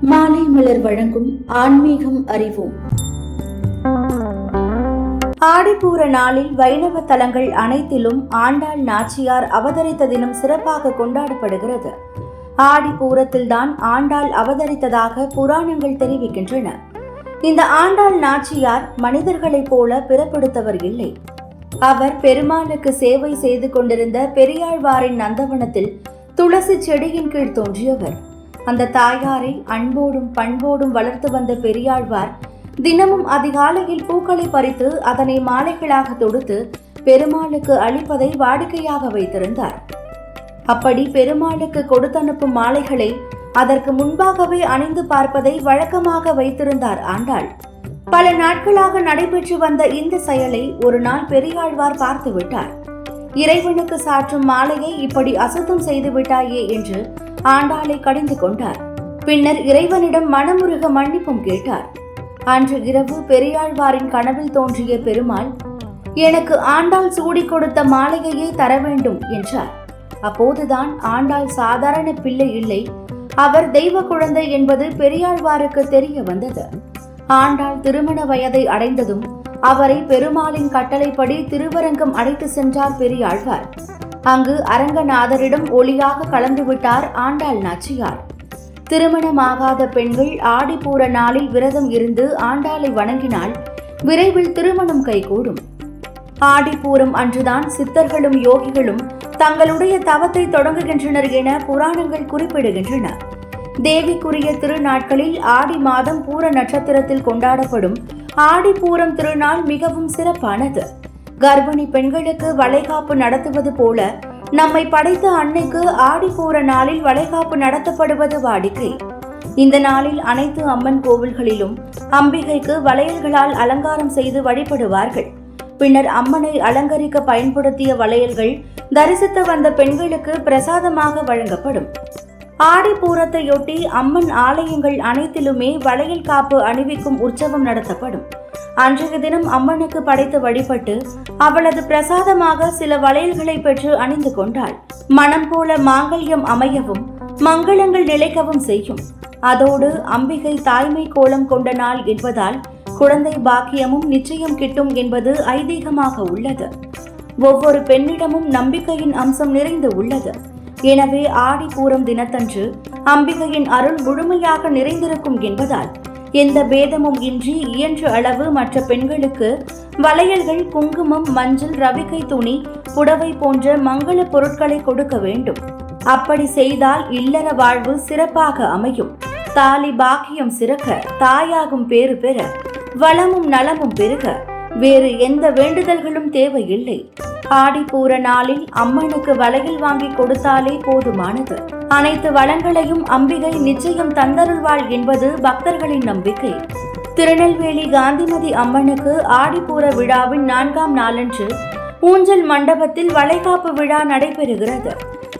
மாலை மலர் வழங்கும் ஆன்மீகம் அறிவோம். ஆடிப்பூர நாளில் வைணவ தலங்கள் அனைத்திலும் ஆண்டாள் நாச்சியார் அவதரித்த தினம் சிறப்பாக கொண்டாடப்படுகிறது. ஆடிப்பூரத்தில்தான் ஆண்டாள் அவதரித்ததாக புராணங்கள் தெரிவிக்கின்றன. இந்த ஆண்டாள் நாச்சியார் மனிதர்களைப் போல பிறப்படுத்தவர் இல்லை. அவர் பெருமாளுக்கு சேவை செய்து கொண்டிருந்த பெரியாழ்வாரின் நந்தவனத்தில் துளசி செடியின் கீழ் தோன்றியவர். அந்த தாயாரை அன்போடும் பண்போடும் வளர்த்து வந்த பெரியாழ்வார் தினமும் அதிகாலையில் பூக்களை பறித்து அதனை மாலைகளாக தொடுத்து பெருமாளுக்கு அளிப்பதை வாடிக்கையாக வைத்திருந்தார். அப்படி பெருமாளுக்கு கொடுத்தனுப்பும் மாலைகளை அதற்கு முன்பாகவே அணிந்து பார்ப்பதை வழக்கமாக வைத்திருந்தார் ஆண்டாள். பல நாட்களாக நடைபெற்று வந்த இந்த செயலை ஒரு நாள் பெரியாழ்வார் பார்த்துவிட்டார் இறைவனுக்கு சாற்றும் மாலையை இப்படி அசுத்தம் செய்து விட்டாயே என்று ஆண்டாளை கடிந்து கொண்டார். பின்னர் இறைவனிடம் மனமுருக மன்னிப்பும் கேட்டார். அன்று இரவு பெரியாழ்வாரின் கனவில் தோன்றிய பெருமாள் எனக்கு ஆண்டாள் சூடி கொடுத்த மாலையையே தர வேண்டும் என்றார். அப்போதுதான் ஆண்டாள் சாதாரண பிள்ளை இல்லை. அவர் தெய்வ குழந்தை என்பது பெரியாழ்வாருக்கு தெரிய வந்தது. ஆண்டாள் திருமண வயதை அடைந்ததும் அவரை பெருமாளின் கட்டளைப்படி திருவரங்கம் அழைத்து சென்றார் பெரியாழ்வார். அங்கு அரங்கநாதரிடம் ஒளியாக கலந்துவிட்டார் ஆண்டாள் நாச்சியார். திருமணமாகாத பெண்கள் ஆடிப்பூர நாளில் விரதம் இருந்து ஆண்டாளை வணங்கினால் விரைவில் திருமணம் கைகூடும். ஆடிப்பூரம் அன்றுதான் சித்தர்களும் யோகிகளும் தங்களுடைய தவத்தை தொடங்குகின்றனர் என புராணங்கள் குறிப்பிடுகின்றன. தேவிக்குரிய திருநாட்களில் ஆடி மாதம் பூர நட்சத்திரத்தில் கொண்டாடப்படும் ஆடிப்பூரம் திருநாள் மிகவும் சிறப்பானது. கர்ப்பிணி பெண்களுக்கு வளைகாப்பு நடத்துவது போல நம்மை படைத்த அன்னைக்கு ஆடிப்பூர நாளில் வளைகாப்பு நடத்தப்படுவது வாடிக்கை. இந்த நாளில் அனைத்து அம்மன் கோவில்களிலும் அம்பிகைக்கு வளையல்களால் அலங்காரம் செய்து வழிபடுவார்கள். பின்னர் அம்மனை அலங்கரிக்க பயன்படுத்திய வளையல்கள் தரிசித்து வந்த பெண்களுக்கு பிரசாதமாக வழங்கப்படும். ஆடிப்பூரத்தையொட்டி அம்மன் ஆலயங்கள் அனைத்திலுமே வளையல் காப்பு அணிவிக்கும் உற்சவம் நடத்தப்படும். அன்றைய தினம் அம்மனுக்கு படைத்து வழிபட்டு அவளது பிரசாதமாக சில வளையல்களை பெற்று அணிந்து கொண்டாள். மனம் போல மாங்கல்யம் அமையவும் மங்களங்கள் நிலைக்கவும் செய்யும். அதோடு அம்பிகை தாய்மை கோலம் கொண்ட நாள் என்பதால் குழந்தை பாக்கியமும் நிச்சயம் கிட்டும் என்பது ஐதீகமாக உள்ளது. ஒவ்வொரு பெண்ணிடமும் நம்பிக்கையின் அம்சம் நிறைந்து உள்ளது. எனவே ஆடி பூரம் தினத்தன்று அம்பிகையின் அருள் முழுமையாக நிறைந்திருக்கும் என்பதால் எந்த பேதமும் இன்றி இயன்ற அளவு மற்ற பெண்களுக்கு வளையல்கள் குங்குமம் மஞ்சள் ரவிக்கை துணி புடவை போன்ற மங்கள பொருட்களை கொடுக்க வேண்டும். அப்படி செய்தால் இல்லற வாழ்வு சிறப்பாக அமையும். தாலி பாக்கியம் சிறக்க தாயாகும் பேறு பெற வளமும் நலமும் பெருக வேறு எந்த வேண்டுதல்களும் தேவையில்லை. ஆடிப்பூர நாளில் அம்மனுக்கு வளையல் வாங்கி கொடுத்தாலே போதுமானது. அனைத்து வளங்களையும் அம்பிகை நிச்சயம் தந்தருள்வாள் என்பது பக்தர்களின் நம்பிக்கை. திருநெல்வேலி காந்திமதி அம்மனுக்கு ஆடிப்பூர விழாவின் நான்காம் நாளன்று ஊஞ்சல் மண்டபத்தில் வளைகாப்பு விழா நடைபெறுகிறது.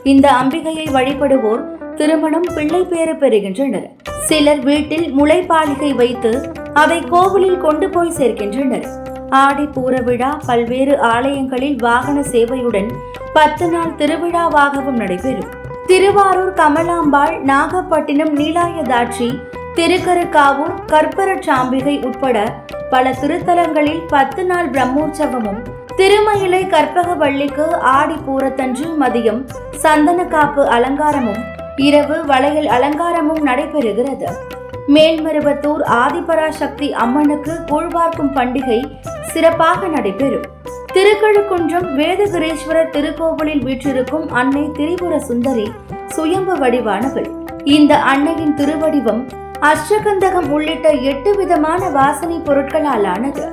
இந்த அம்பிகையை வழிபடுவோர் திருமணம் பிள்ளை பேறு பெறுகின்றனர். சிலர் வீட்டில் முளைப்பாலிகை வைத்து அதை கோவிலில் கொண்டு போய் சேர்க்கின்றனர். ஆடி பூர விழா பல்வேறு ஆலயங்களில் வாகன சேவையுடன் பத்து நாள் திருவிழாவாகவும் நடைபெறும். திருவாரூர் கமலாம்பாள் நாகப்பட்டினம் நீலாயதாட்சி திருக்கருக்காவூர் கற்பரச்சாம்பிகை உட்பட பல திருத்தலங்களில் பத்து நாள் பிரம்மோற்சவமும் திருமயிலை கற்பகவள்ளிக்கு ஆடி பூரத்தன்று மதியம் சந்தனக்காப்பு அலங்காரமும் இரவு வளையல் அலங்காரமும் நடைபெறுகிறது. மேல்மருவத்தூர் ஆதிபராசக்தி அம்மனுக்கு கூழ்வார்க்கும் பண்டிகை சிறப்பாக நடைபெறும். திருக்கழுக்குன்றம் வேதகிரீஸ்வரர் திருக்கோவிலில் வீற்றிருக்கும் அன்னை திரிபுர சுந்தரி சுயம்பு வடிவானவள். இந்த அன்னையின் திருவடிவம் அஷ்டகந்தகம் உள்ளிட்ட எட்டு விதமான வாசனை பொருட்களால் ஆனது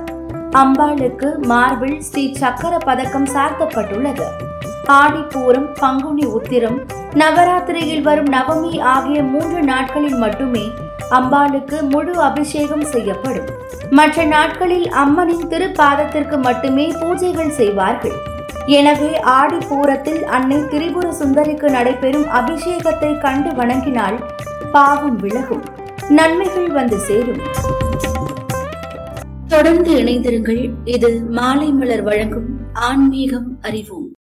அம்பாளுக்கு மார்பிள் ஸ்ரீ சக்கர பதக்கம் சார்த்தப்பட்டுள்ளது. ஆடிப்பூரம் பங்குனி உத்திரம் நவராத்திரியில் வரும் நவமி ஆகிய மூன்று நாட்களில் மட்டுமே அம்பாளுக்கு முழு அபிஷேகம் செய்யப்படும். மற்ற நாட்களில் அம்மனின் திருப்பாதத்திற்கு மட்டுமே பூஜைகள் செய்வார்கள். எனவே ஆடி பூரத்தில் அன்னை திரிபுர சுந்தரிக்கு நடைபெறும் அபிஷேகத்தை கண்டு வணங்கினால் பாவம் விலகும். நன்மைகள் வந்து சேரும். தொடர்ந்து இணைந்திருங்கள். இது மாலை மலர் வழங்கும் ஆன்மீகம் அறிவோம்.